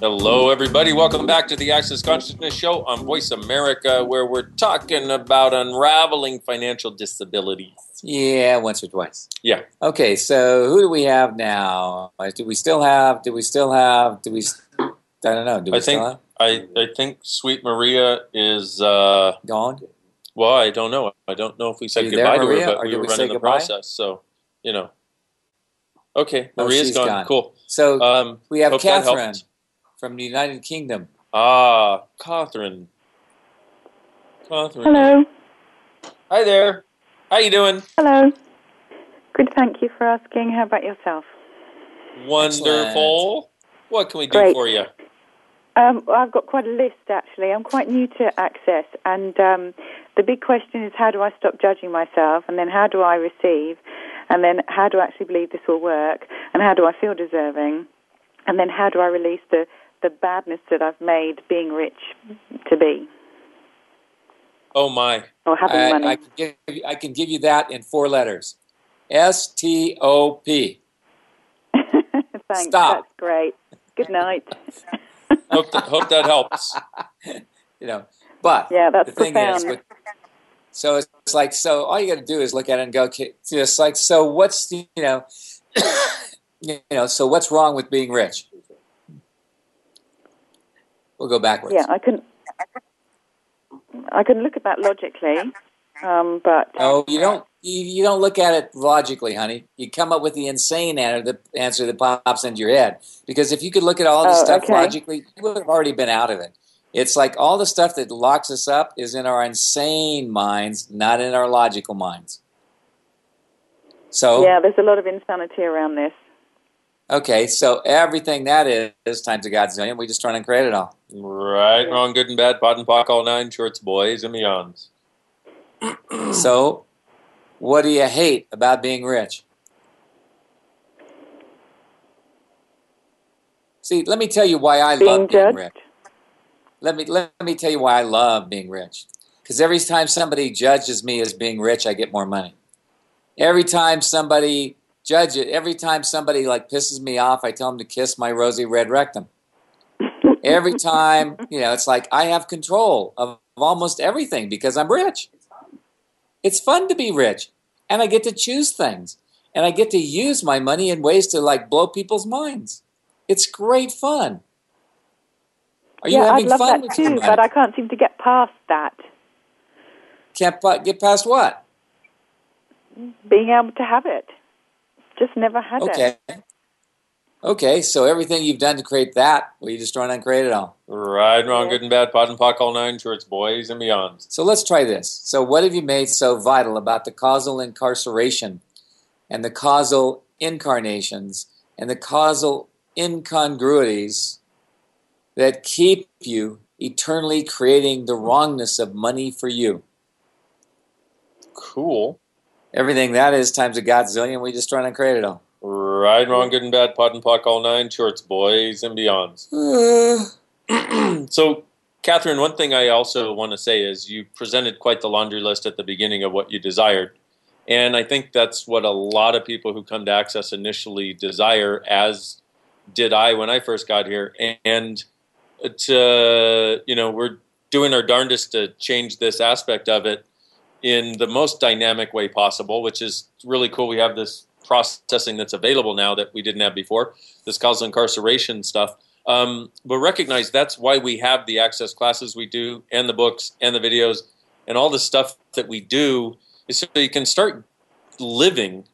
Hello, everybody. Welcome back to the Access Consciousness Show on Voice America, where we're talking about unraveling financial disabilities. Yeah, once or twice. Yeah. Okay, so who do we have now? Do we still have? Do we still have? Do we? I don't know. Do we I still think have? I, I think Sweet Maria is uh, gone. Well, I don't know. I don't know if we said you there, goodbye to her, but we were we running the goodbye? process. So you know. Okay, Oh, Maria's she's gone. gone. Cool. So Um, we have Catherine. From the United Kingdom. Ah, Catherine. Catherine. Hello. Hi there. How you doing? Hello. Good, thank you for asking. How about yourself? Wonderful. What can we do Great. for you? Um, well, I've got quite a list actually. I'm quite new to Access, and um, the big question is how do I stop judging myself, and then how do I receive, and then how do I actually believe this will work, and how do I feel deserving, and then how do I release the the badness that I've made being rich to be Oh my. or having I, money. I can give you, I can give you that in four letters. S T O P. [LAUGHS] Thanks. Stop. That's great. Good night. [LAUGHS] Hope that, hope that helps. You know, but Yeah, that's the thing is, with, so it's like so. All you got to do is look at it and go, okay, just like so. What's you know, [COUGHS] you know, so what's wrong with being rich? We'll go backwards. Yeah, I can. I can look at that logically, um, but No, you don't. You, you don't look at it logically, honey. You come up with the insane answer, the answer that pops into your head. Because if you could look at all this Oh, stuff okay. logically, you would have already been out of it. It's like all the stuff that locks us up is in our insane minds, not in our logical minds. So yeah, there's a lot of insanity around this. Okay, so everything that is, is times a godzillion. We just try and create it all. Right, wrong, good and bad, POD and POC, all nine shorts, boys and beyonds. [CLEARS THROAT] so, what do you hate about being rich? See, let me tell you why I Being love being judged? rich. Let me let me tell you why I love being rich. Because every time somebody judges me as being rich, I get more money. Every time somebody judge it, every time somebody like pisses me off, I tell them to kiss my rosy red rectum. every time, you know, it's like I have control of almost everything because I'm rich. It's fun to be rich, and I get to choose things, and I get to use my money in ways to like blow people's minds. It's great fun. Are you yeah, having I'd love fun that with too, but I can't seem to get past that. Can't get past what? Being able to have it, just never had Okay. it. Okay, so everything you've done to create that, well, you just try and create it all. Right, wrong, good and bad, POD and POC, all nine shorts, boys and beyonds. So let's try this. So, what have you made so vital about the causal incarceration and the causal incarnations and the causal incongruities that keep you eternally creating the wrongness of money for you? Cool. Everything that is times a godzillion, we just try and create it all. Right, wrong, good and bad, POD and POC, all nine shorts, boys and beyonds. [SIGHS] Uh. [CLEARS THROAT] so, Catherine, one thing I also want to say is you presented quite the laundry list at the beginning of what you desired. And I think that's what a lot of people who come to Access initially desire, as did I when I first got here. And to, you know, we're doing our darndest to change this aspect of it in the most dynamic way possible, which is really cool. We have this processing that's available now that we didn't have before, this causal incarceration stuff. Um, but recognize that's why we have the access classes we do, and the books, and the videos, and all the stuff that we do, is so you can start living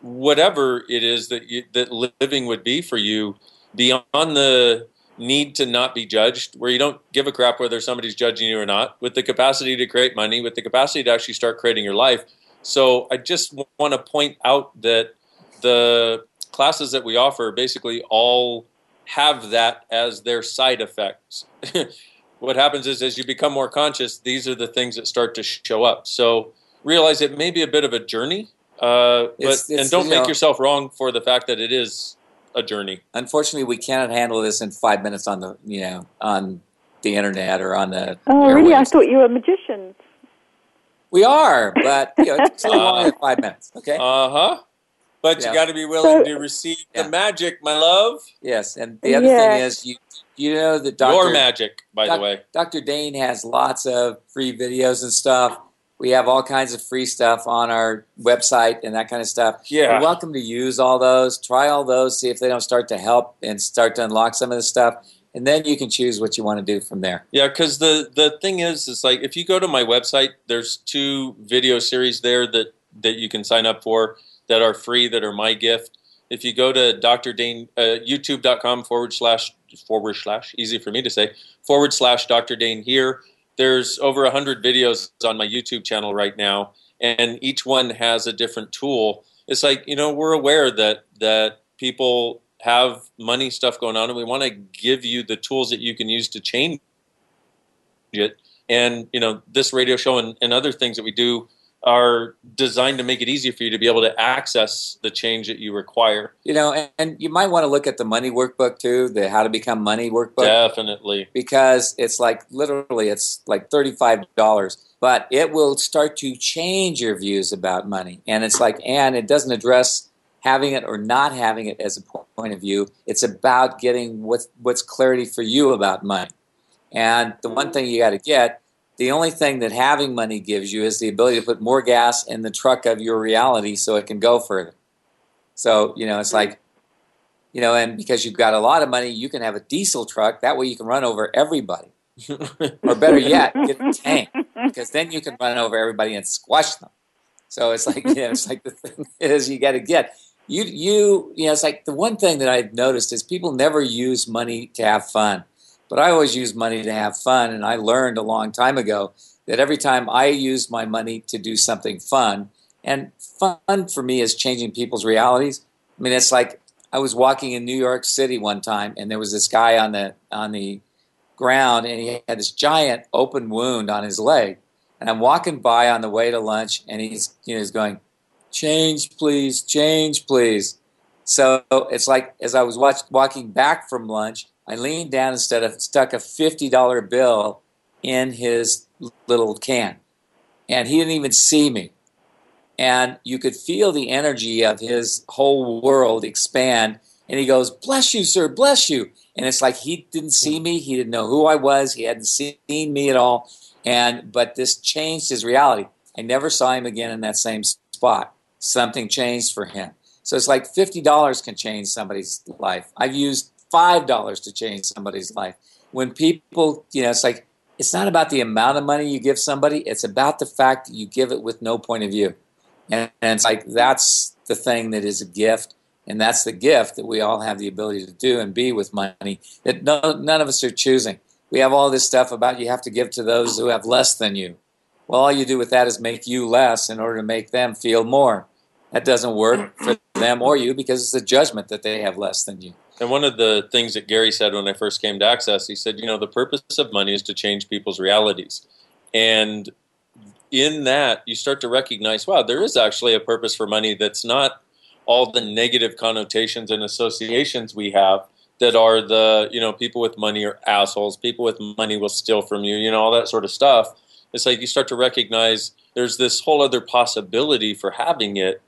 whatever it is that you, that living would be for you beyond the need to not be judged, where you don't give a crap whether somebody's judging you or not, with the capacity to create money, with the capacity to actually start creating your life. So I just want to point out that the classes that we offer basically all have that as their side effects. [LAUGHS] what happens is as you become more conscious, these are the things that start to show up. So realize it may be a bit of a journey, uh, but It's- it's, and don't you make know- yourself wrong for the fact that it is a journey. Unfortunately, we cannot handle this in five minutes on the you know on the internet or on the. Oh, really? I thought you were magicians. We are, but you know, it's only one in five minutes. Okay. Uh huh. But Yeah. you got to be willing So- to receive the magic, my love. Yes, and the other Yeah. thing is you you know that Dr. Your magic, by Doc- the way. Dr. Dane has lots of free videos and stuff. We have all kinds of free stuff on our website and that kind of stuff. Yeah. You're welcome to use all those. Try all those. See if they don't start to help and start to unlock some of the stuff, and then you can choose what you want to do from there. Yeah, because the the thing is, is like if you go to my website, there's two video series there that that you can sign up for that are free that are my gift. If you go to Dr. Dane, uh, YouTube.com forward slash forward slash easy for me to say forward slash Dr. Dane Heer. There's over a hundred videos on my YouTube channel right now, and each one has a different tool. It's like you know we're aware that that people have money stuff going on, and we want to give you the tools that you can use to change it. And you know, this radio show and, and other things that we do are designed to make it easier for you to be able to access the change that you require. You know, and, and you might want to look at the money workbook too, the How to Become Money workbook. Definitely. because it's like literally it's like $35 but it will start to change your views about money and it's like and it doesn't address having it or not having it as a point of view it's about getting what's what's clarity for you about money and the one thing you got to get the only thing that having money gives you is the ability to put more gas in the truck of your reality so it can go further so you know it's hmm. like you know, and because you've got a lot of money, you can have a diesel truck. That way, you can run over everybody, [LAUGHS] or better yet, get a tank because then you can run over everybody and squash them. So it's like, you know, it's like the thing [LAUGHS] is you got to get you you you know, it's like the one thing that I've noticed is people never use money to have fun, but I always use money to have fun, and I learned a long time ago that every time I use my money to do something fun, and fun for me is changing people's realities. I mean, it's like I was walking in New York City one time, and there was this guy on the on the ground, and he had this giant open wound on his leg. And I'm walking by on the way to lunch, and he's you know he's going, "Change, please, change, please." So it's like as I was watch, walking back from lunch, I leaned down instead of stuck a fifty dollar bill in his little can, and he didn't even see me and you could feel the energy of his whole world expand. And he goes, "Bless you, sir, bless you." And it's like he didn't see me, he didn't know who I was, he hadn't seen me at all, and but this changed his reality. I never saw him again in that same spot. Something changed for him. So it's like fifty dollars can change somebody's life. I've used five dollars to change somebody's life. When people, you know, it's like it's not about the amount of money you give somebody; it's about the fact that you give it with no point of view. And, and it's like that's the thing that is a gift, and that's the gift that we all have the ability to do and be with money that no, none of us are choosing. We have all this stuff about you have to give to those who have less than you. Well, all you do with that is make you less in order to make them feel more. That doesn't work for them or you because it's a judgment that they have less than you. And one of the things that Gary said when I first came to Access, he said, you know, the purpose of money is to change people's realities. And in that, you start to recognize, wow, there is actually a purpose for money that's not all the negative connotations and associations we have that are the, you know, people with money are assholes, people with money will steal from you, you know, all that sort of stuff. It's like you start to recognize there's this whole other possibility for having it.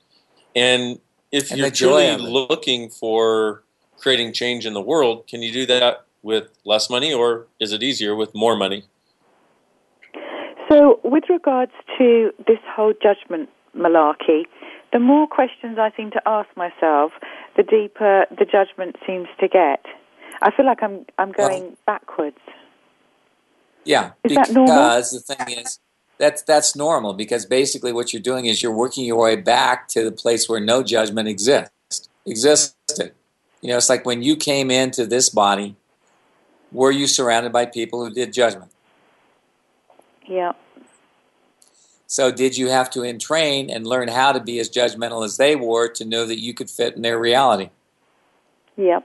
And if And you're truly looking for creating change in the world, can you do that with less money or is it easier with more money? So, with regards to this whole judgment malarkey, the more questions I seem to ask myself, the deeper the judgment seems to get. I feel like I'm I'm going backwards. Yeah, Is that because normal? the thing is that's that's normal because basically what you're doing is you're working your way back to the place where no judgment exists existed. You know, it's like when you came into this body, were you surrounded by people who did judgment? Yeah. So did you have to entrain and learn how to be as judgmental as they were to know that you could fit in their reality? Yep.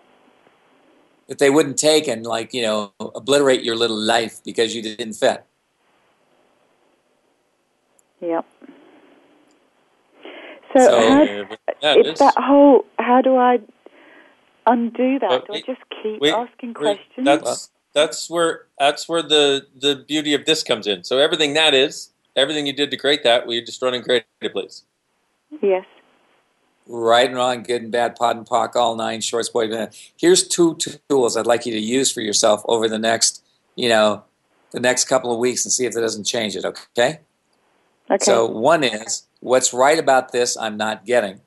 That they wouldn't take and like, you know, obliterate your little life because you didn't fit. Yep. So, So, how, Yeah, it's it's- that whole. How do I undo that? But do I just keep wait, asking wait, questions? That's that's where that's where the the beauty of this comes in. So everything that is, everything you did to create that, we just run and create it, please. yes. Right and wrong, good and bad, POD and POC, all nine shorts, boy. band. Here's two tools I'd like you to use for yourself over the next, you know, the next couple of weeks and see if it doesn't change it. Okay. Okay. So one is what's right about this I'm not getting.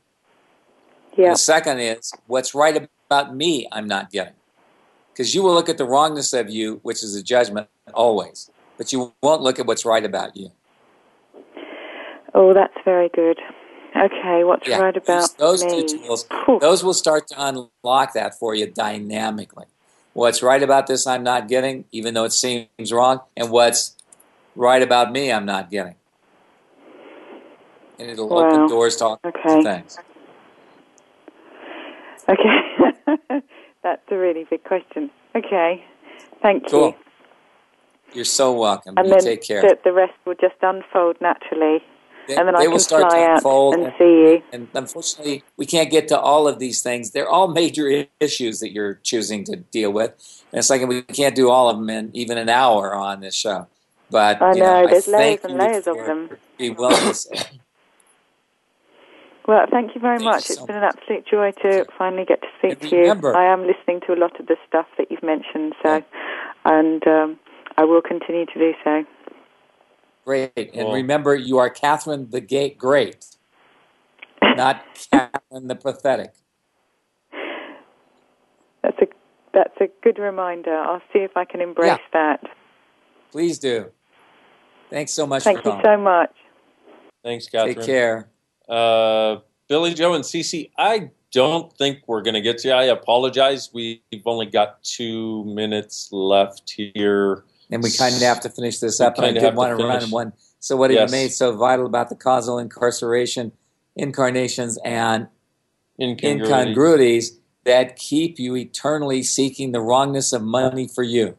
Yeah. The second is what's right about me I'm not getting. Because you will look at the wrongness of you, which is a judgment always, but you won't look at what's right about you. Oh, that's very good. Okay, what's Yeah, right about those me? two tools. Those will start to unlock that for you dynamically. What's right about this I'm not getting, even though it seems wrong, and what's right about me I'm not getting. And it'll Wow. open doors to all Okay. things. Okay. [LAUGHS] that's a really big question. Okay. Thank you. Cool. You're so welcome. And you then take care. The, the rest will just unfold naturally. They- and then I can fly out unfold and see you. And unfortunately, we can't get to all of these things. They're all major [LAUGHS] issues that you're choosing to deal with. And it's like we can't do all of them in even an hour on this show. But I you know, there's layers and layers of them. Be willingness. Well, thank you very Thank you much. so It's been an absolute joy to finally get to speak to you. remember- I am listening to a lot of the stuff that you've mentioned, so and um, I will continue to do so. Great. And Cool. remember, you are Catherine the Gate Great, not [LAUGHS] Catherine the Pathetic. That's a that's a good reminder. I'll see if I can embrace that. Please do. Thanks so much Thank for you calling. so much. Thanks, Catherine. Take care. Uh, Billy Joe and Cece, I don't think we're going to get to you. I apologize. We've only got two minutes left here. And we kind of have to finish this up. And I did to want to run one. So, what have Yes. you made so vital about the causal incarceration, incarnations, and Incongruity. incongruities that keep you eternally seeking the wrongness of money for you?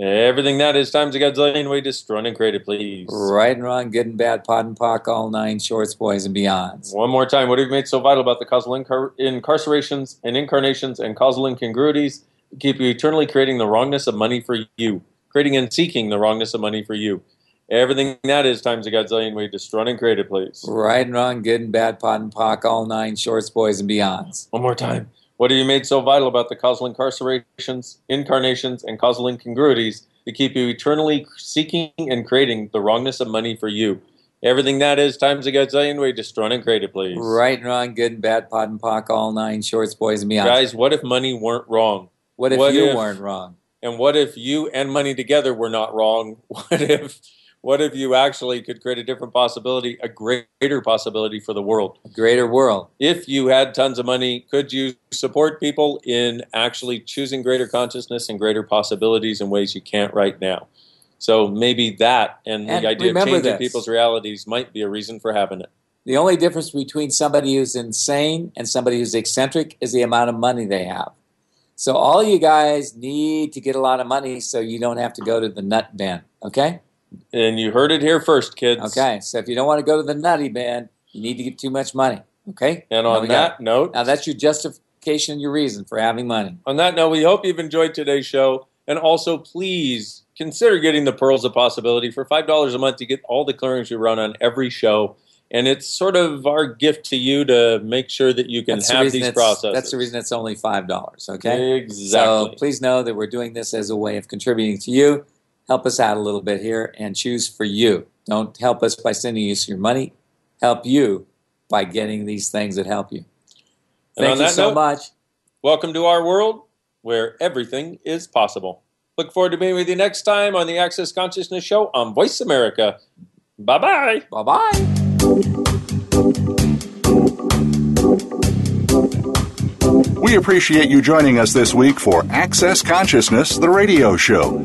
Everything that is times a godzillion way just run and create it, please. Right and wrong, good and bad, POD and POC, all nine shorts, boys and beyonds. One more time. What have you made so vital about the causal incar- incarcerations and incarnations and causal incongruities that keep you eternally creating the wrongness of money for you? Creating and seeking the wrongness of money for you. Everything that is times a godzillion way just run and create it, please. Right and wrong, good and bad, POD and POC, all nine shorts, boys and beyonds. One more time. What have you made so vital about the causal incarcerations, incarnations, and causal incongruities that keep you eternally seeking and creating the wrongness of money for you? Everything that is times a godzillion way just run and create it, please. Right and wrong, good and bad, POD and POC, all nine shorts, boys and beyonds. Guys, what if money weren't wrong? what if you weren't wrong? And what if you and money together were not wrong? [LAUGHS] What if what if you actually could create a different possibility, a greater possibility for the world? A greater world. If you had tons of money, could you support people in actually choosing greater consciousness and greater possibilities in ways you can't right now? So maybe that and, And the idea of changing this. people's realities might be a reason for having it. The only difference between somebody who's insane and somebody who's eccentric is the amount of money they have. So all you guys need to get a lot of money so you don't have to go to the nut bin. Okay? And you heard it here first, kids. Okay. So if you don't want to go to the nutty bin, you need to get too much money. Okay? And on that note, now that's your justification, your reason for having money. On that note, we hope you've enjoyed today's show. And also, please consider getting the Pearls of Possibility for $5 a month. You get all the clearings we run on every show. And it's sort of our gift to you to make sure that you can That's have reason these processes. That's the reason it's only five dollars. Okay, Exactly. So please know that we're doing this as a way of contributing to you. Help us out a little bit here and choose for you. Don't help us by sending us your money. Help you by getting these things that help you. Thank you so note- much. Welcome to our world where everything is possible. Look forward to being with you next time on the Access Consciousness Show on Voice America. Bye bye. Bye bye. We appreciate you joining us this week for Access Consciousness, the radio show.